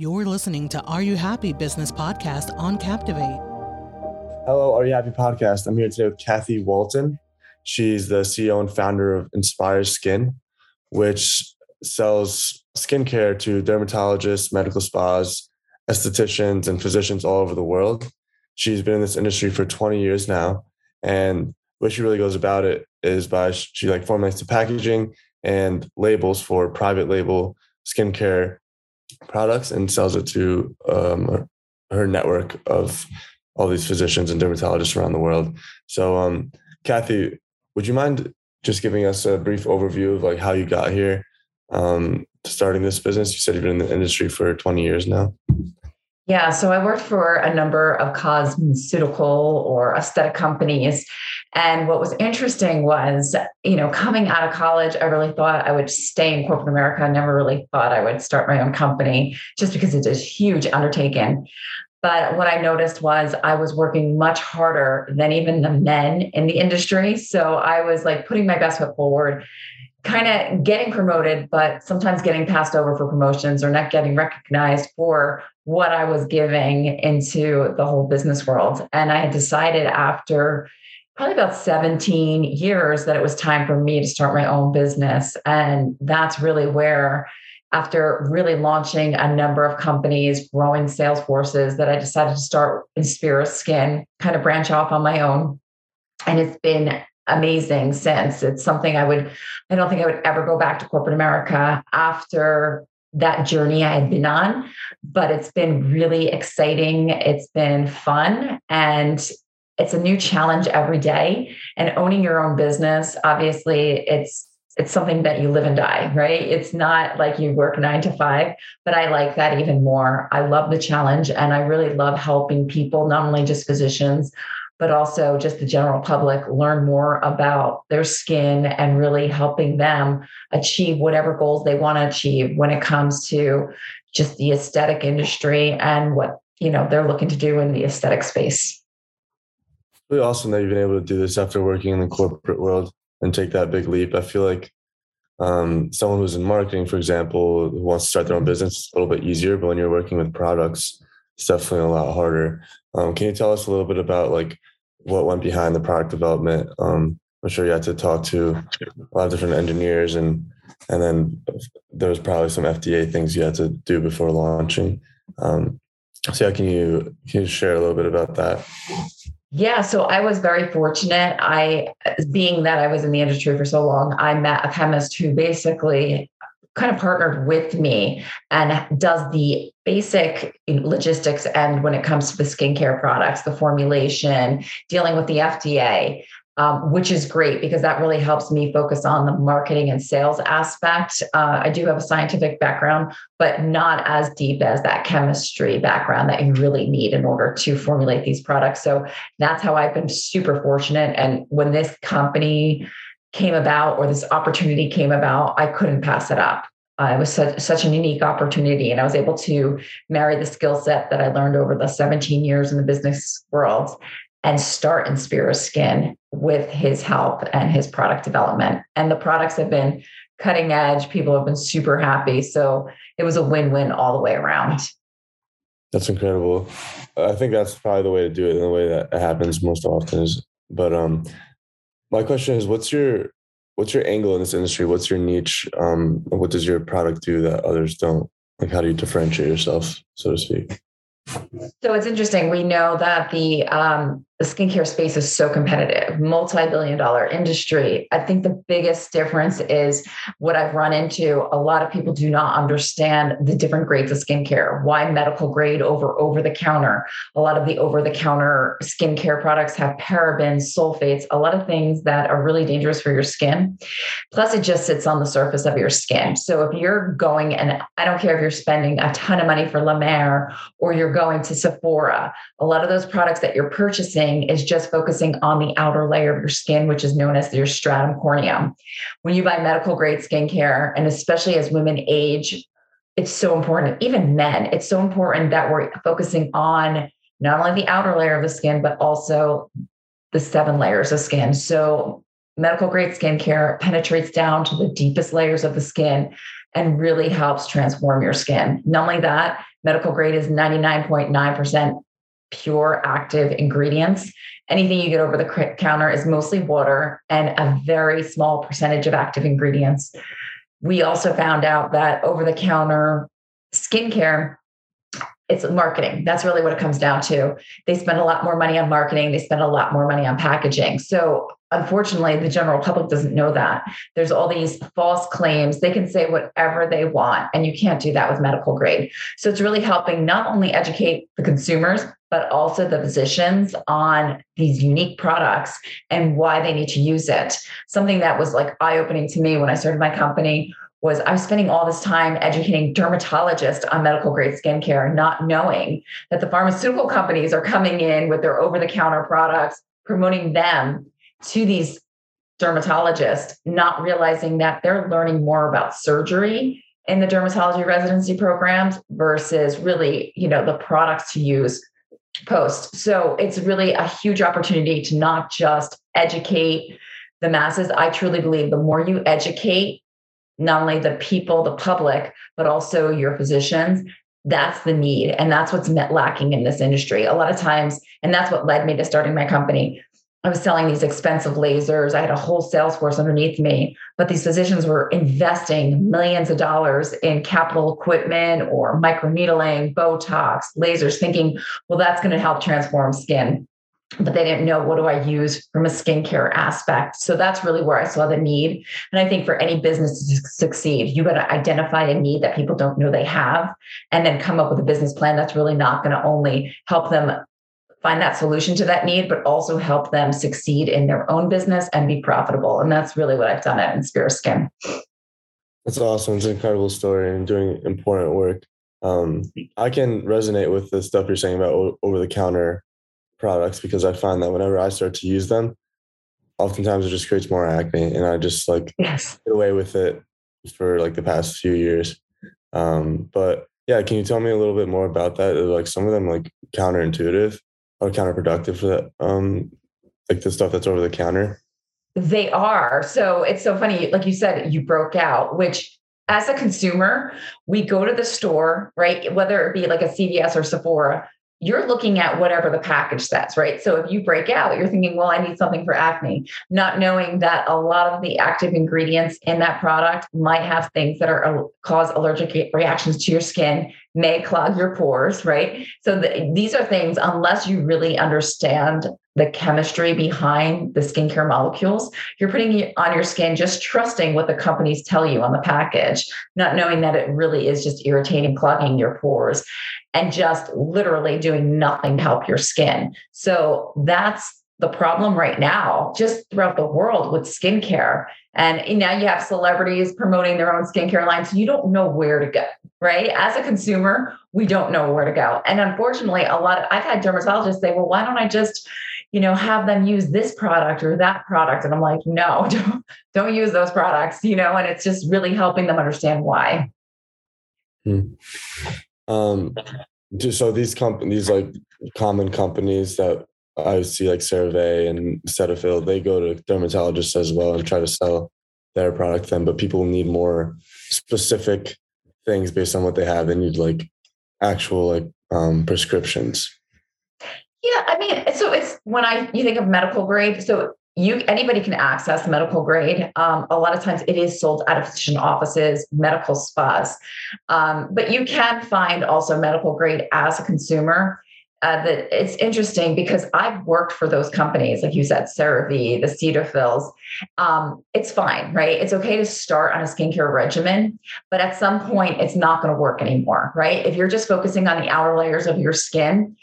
You're listening to Are You Happy Business Podcast on Captivate. Hello, Are You Happy Podcast. I'm here today with Kathy Walton. She's the CEO and founder of Inspira Skin, which sells skincare to dermatologists, medical spas, estheticians, and physicians all over the world. She's been in this industry for 20 years now. And what she really goes about it is by she like formulates the packaging and labels for private label skincare products and sells it to um, her network of all these physicians and dermatologists around the world. So, um, Kathy, would you mind just giving us a brief overview of like how you got here um, starting this business? You said you've been in the industry for 20 years now. Yeah, so I worked for a number of cosmeceutical or aesthetic companies. And what was interesting was, you know, coming out of college, I really thought I would stay in corporate America. I never really thought I would start my own company just because it's a huge undertaking. But what I noticed was I was working much harder than even the men in the industry. So I was like putting my best foot forward kind of getting promoted, but sometimes getting passed over for promotions or not getting recognized for what I was giving into the whole business world. And I had decided after probably about 17 years that it was time for me to start my own business. And that's really where, after really launching a number of companies, growing sales forces, that I decided to start Inspira Skin, kind of branch off on my own. And it's been amazing since. It's something I would, I don't think I would ever go back to corporate America after that journey I had been on, but it's been really exciting. It's been fun and it's a new challenge every day. And owning your own business, obviously, it's it's something that you live and die, right? It's not like you work nine to five, but I like that even more. I love the challenge and I really love helping people, not only just physicians, but also just the general public learn more about their skin and really helping them achieve whatever goals they want to achieve when it comes to just the aesthetic industry and what you know they're looking to do in the aesthetic space. Really awesome that you've been able to do this after working in the corporate world and take that big leap. I feel like um, someone who's in marketing, for example, who wants to start their own business, it's a little bit easier. But when you're working with products, it's definitely a lot harder. Um, can you tell us a little bit about like what went behind the product development. Um, I'm sure you had to talk to a lot of different engineers and and then there was probably some FDA things you had to do before launching. Um, so yeah, can you can you share a little bit about that? Yeah, so I was very fortunate. I, being that I was in the industry for so long, I met a chemist who basically kind of partnered with me and does the basic logistics and when it comes to the skincare products, the formulation, dealing with the FDA. Um, which is great because that really helps me focus on the marketing and sales aspect. Uh, I do have a scientific background, but not as deep as that chemistry background that you really need in order to formulate these products. So that's how I've been super fortunate. And when this company came about or this opportunity came about, I couldn't pass it up. Uh, it was such, such an unique opportunity, and I was able to marry the skill set that I learned over the 17 years in the business world and start Inspira Skin with his help and his product development. And the products have been cutting edge. People have been super happy. So it was a win win all the way around. That's incredible. I think that's probably the way to do it in the way that happens most often is, but um, my question is what's your what's your angle in this industry what's your niche um, what does your product do that others don't like how do you differentiate yourself so to speak so it's interesting. We know that the um, the skincare space is so competitive, multi-billion dollar industry. I think the biggest difference is what I've run into. A lot of people do not understand the different grades of skincare. Why medical grade over over the counter? A lot of the over the counter skincare products have parabens, sulfates, a lot of things that are really dangerous for your skin. Plus, it just sits on the surface of your skin. So if you're going and I don't care if you're spending a ton of money for La Mer or you're going to Sephora, a lot of those products that you're purchasing is just focusing on the outer layer of your skin, which is known as your stratum corneum. When you buy medical grade skincare, and especially as women age, it's so important, even men, it's so important that we're focusing on not only the outer layer of the skin, but also the seven layers of skin. So, medical grade skincare penetrates down to the deepest layers of the skin and really helps transform your skin. Not only that, medical grade is 99.9% pure active ingredients. Anything you get over the counter is mostly water and a very small percentage of active ingredients. We also found out that over the counter skincare it's marketing. That's really what it comes down to. They spend a lot more money on marketing, they spend a lot more money on packaging. So unfortunately, the general public doesn't know that. There's all these false claims. They can say whatever they want, and you can't do that with medical grade. So it's really helping not only educate the consumers, but also the physicians on these unique products and why they need to use it. Something that was like eye opening to me when I started my company was I was spending all this time educating dermatologists on medical grade skincare, not knowing that the pharmaceutical companies are coming in with their over the counter products, promoting them to these dermatologists, not realizing that they're learning more about surgery in the dermatology residency programs versus really, you know, the products to use post. So it's really a huge opportunity to not just educate the masses. I truly believe the more you educate not only the people, the public, but also your physicians, that's the need. And that's what's lacking in this industry. A lot of times, and that's what led me to starting my company. I was selling these expensive lasers. I had a whole sales force underneath me, but these physicians were investing millions of dollars in capital equipment or microneedling, Botox, lasers, thinking, well, that's going to help transform skin. But they didn't know what do I use from a skincare aspect. So that's really where I saw the need. And I think for any business to succeed, you got to identify a need that people don't know they have and then come up with a business plan that's really not going to only help them find that solution to that need, but also help them succeed in their own business and be profitable. And that's really what I've done at Inspira Skin. That's awesome. It's an incredible story and doing important work. Um, I can resonate with the stuff you're saying about over the counter products because I find that whenever I start to use them, oftentimes it just creates more acne, and I just like yes. get away with it for like the past few years. Um, but yeah, can you tell me a little bit more about that? Like some of them like counterintuitive or counterproductive for that um like the stuff that's over the counter? They are. So it's so funny like you said you broke out which as a consumer we go to the store right? Whether it be like a cvs or sephora you're looking at whatever the package says, right? So if you break out, you're thinking, well, I need something for acne, not knowing that a lot of the active ingredients in that product might have things that are uh, cause allergic reactions to your skin, may clog your pores, right? So the, these are things, unless you really understand the chemistry behind the skincare molecules, you're putting on your skin, just trusting what the companies tell you on the package, not knowing that it really is just irritating, clogging your pores, and just literally doing nothing to help your skin. So that's the problem right now, just throughout the world with skincare. And now you have celebrities promoting their own skincare lines. So you don't know where to go, right? As a consumer, we don't know where to go. And unfortunately, a lot of I've had dermatologists say, well, why don't I just, you know, have them use this product or that product? And I'm like, no, don't, don't use those products, you know, and it's just really helping them understand why. Hmm. Um, so these companies, like common companies that I see like CeraVe and Cetaphil, they go to dermatologists as well and try to sell their product then, but people need more specific things based on what they have. They need like actual like um, prescriptions. Yeah, I mean, so it's when I you think of medical grade, so you anybody can access medical grade. Um, a lot of times it is sold out of physician offices, medical spas, um, but you can find also medical grade as a consumer uh, that it's interesting because I've worked for those companies, like you said, CeraVe, the Cetaphils. Um, it's fine, right? It's okay to start on a skincare regimen, but at some point, it's not going to work anymore, right? If you're just focusing on the outer layers of your skin,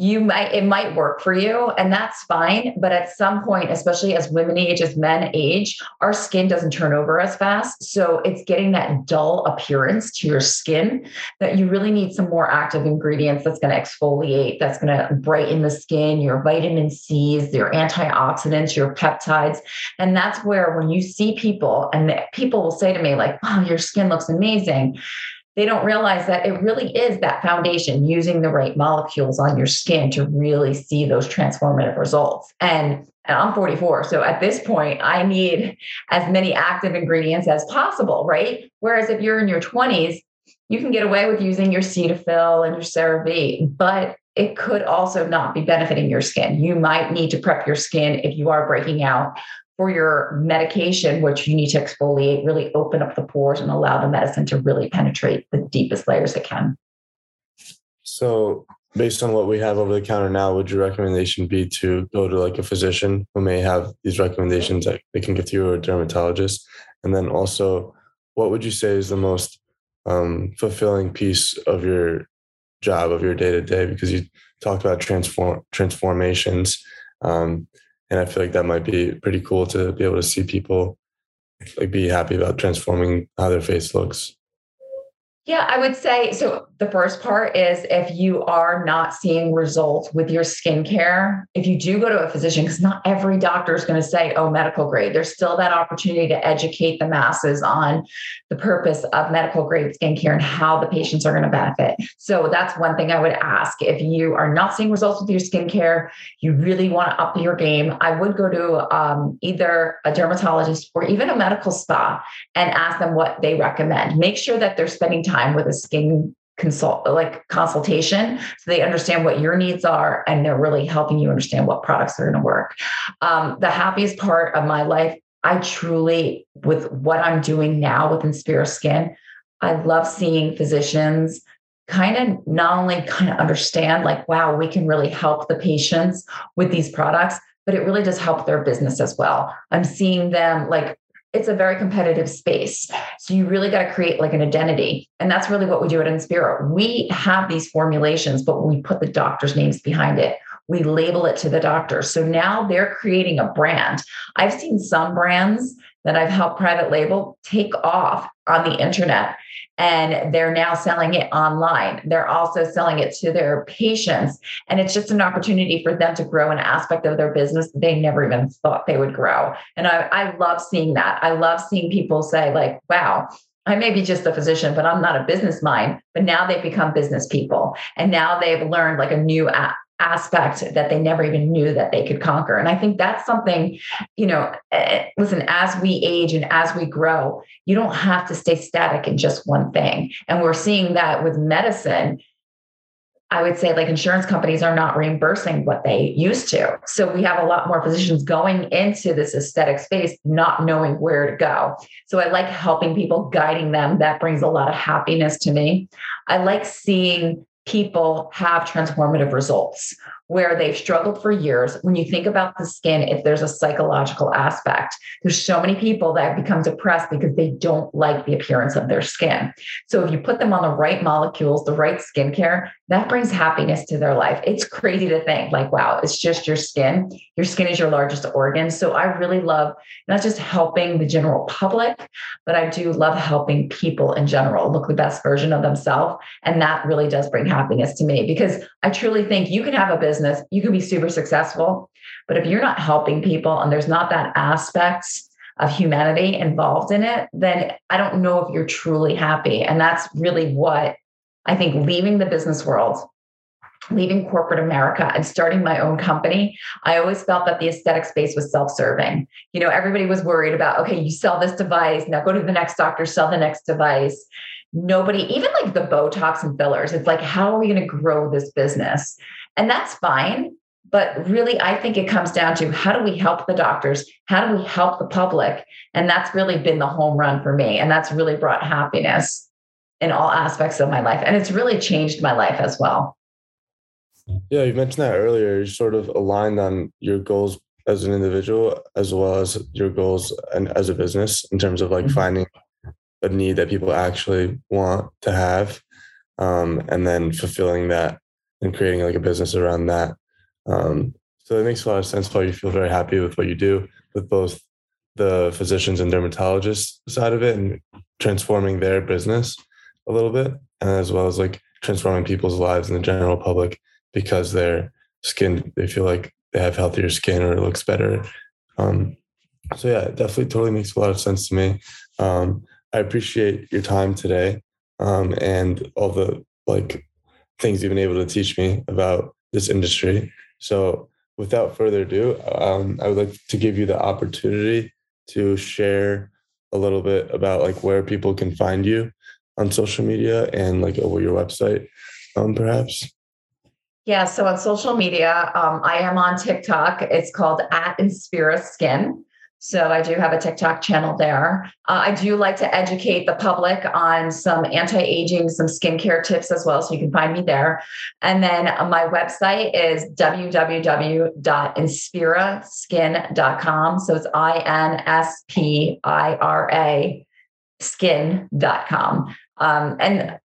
you might it might work for you and that's fine. But at some point especially as women age as men age our skin doesn't turn over as fast. So it's getting that dull appearance to your skin that you really need some more active ingredients that's going to exfoliate that's going to brighten the skin your vitamin c's your antioxidants your peptides. And that's where when you see people and people will say to me like wow your skin looks amazing they don't realize that it really is that foundation using the right molecules on your skin to really see those transformative results. And and I'm 44. So at this point, I need as many active ingredients as possible, right? Whereas if you're in your 20s, you can get away with using your Cetaphil and your CeraVe, but it could also not be benefiting your skin. You might need to prep your skin if you are breaking out for your medication, which you need to exfoliate, really open up the pores and allow the medicine to really penetrate the deepest layers it can. So, based on what we have over the counter now, would your recommendation be to go to like a physician who may have these recommendations that they can give to you or a dermatologist? And then also, what would you say is the most um, fulfilling piece of your job of your day to day? Because you talked about transform transformations, um, and I feel like that might be pretty cool to be able to see people like be happy about transforming how their face looks. Yeah, I would say so. The first part is if you are not seeing results with your skincare, if you do go to a physician, because not every doctor is going to say, oh, medical grade, there's still that opportunity to educate the masses on the purpose of medical grade skincare and how the patients are going to benefit. So that's one thing I would ask. If you are not seeing results with your skincare, you really want to up your game, I would go to um, either a dermatologist or even a medical spa and ask them what they recommend. Make sure that they're spending time with a skin consult like consultation so they understand what your needs are and they're really helping you understand what products are going to work. Um, the happiest part of my life i truly with what i'm doing now with inspira skin i love seeing physicians kind of not only kind of understand like wow we can really help the patients with these products but it really does help their business as well. I'm seeing them like it's a very competitive space. So you really got to create like an identity. And that's really what we do at Inspira. We have these formulations, but we put the doctor's names behind it. We label it to the doctor. So now they're creating a brand. I've seen some brands that I've helped private label take off on the internet and they're now selling it online. They're also selling it to their patients. And it's just an opportunity for them to grow an aspect of their business they never even thought they would grow. And I, I love seeing that. I love seeing people say, like, wow, I may be just a physician, but I'm not a business mind. But now they've become business people. And now they've learned like a new aspect that they never even knew that they could conquer. And I think that's something, you know, uh, listen, as we age and as we grow, you don't have to stay static in just one thing. And we're seeing that with medicine. I would say like insurance companies are not reimbursing what they used to. So we have a lot more physicians going into this aesthetic space, not knowing where to go. So I like helping people, guiding them. That brings a lot of happiness to me. I like seeing people have transformative results where they've struggled for years. When you think about the skin, if there's a psychological aspect, there's so many people that become depressed because they don't like the appearance of their skin. So if you put them on the right molecules, the right skincare, that brings happiness to their life. It's crazy to think like, wow, it's just your skin. Your skin is your largest organ. So I really love not just helping the general public, but I do love helping people in general look the best version of themselves. And that really does bring happiness to me because I truly think you can have a business business, you can be super successful. But if you're not helping people and there's not that aspect of humanity involved in it, then I don't know if you're truly happy. And that's really what I think leaving the business world, leaving corporate America and starting my own company, I always felt that the aesthetic space was self serving. You know, everybody was worried about, okay, you sell this device, now go to the next doctor, sell the next device. Nobody, even like the Botox and fillers, it's like, how are we going to grow this business? And that's fine. But really, I think it comes down to how do we help the doctors? How do we help the public? And that's really been the home run for me. And that's really brought happiness in all aspects of my life. And it's really changed my life as well. Yeah, you mentioned that earlier. You're sort of aligned on your goals as an individual as well as your goals and as a business in terms of like mm-hmm. finding a need that people actually want to have um, and then fulfilling that and creating like a business around that. Um, so it makes a lot of sense why you feel very happy with what you do with both the physicians and dermatologists side of it and transforming their business a little bit, as well as like transforming people's lives in the general public because their skin, they feel like they have healthier skin or it looks better. Um, so yeah, it definitely totally makes a lot of sense to me. Um, I appreciate your time today. um, and all the like things you've been able to teach me about this industry. So, without further ado, um, I would like to give you the opportunity to share a little bit about like where people can find you on social media and like over your website, um, perhaps. Yeah, so on social media, um, I am on TikTok. It's called at Inspira Skin. So I do have a TikTok channel there. Uh, I do like to educate the public on some anti-aging, some skincare tips as well. So you can find me there. And then my website is www.inspiraskin.com. So it's I-N-S-P-I-R-A skin.com. Um, and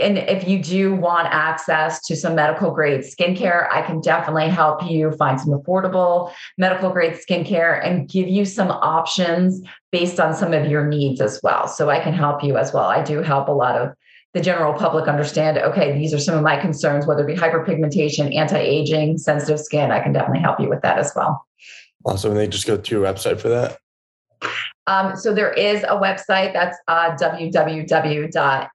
and if you do want access to some medical grade skincare, I can definitely help you find some affordable medical grade skincare and give you some options based on some of your needs as well. So I can help you as well. I do help a lot of the general public understand okay, these are some of my concerns, whether it be hyperpigmentation, anti aging, sensitive skin. I can definitely help you with that as well. Awesome. And they just go to your website for that? Um, so there is a website that's uh, www.layers,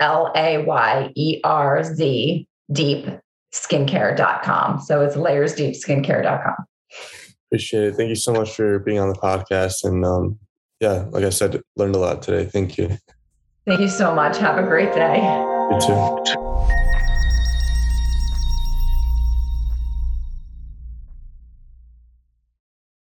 L A Y E R Z, deep skincare.com. So it's layerzdeepskincare.com. Appreciate it. Thank you so much for being on the podcast. And um, yeah, like I said, learned a lot today. Thank you. Thank you so much. Have a great day. You too.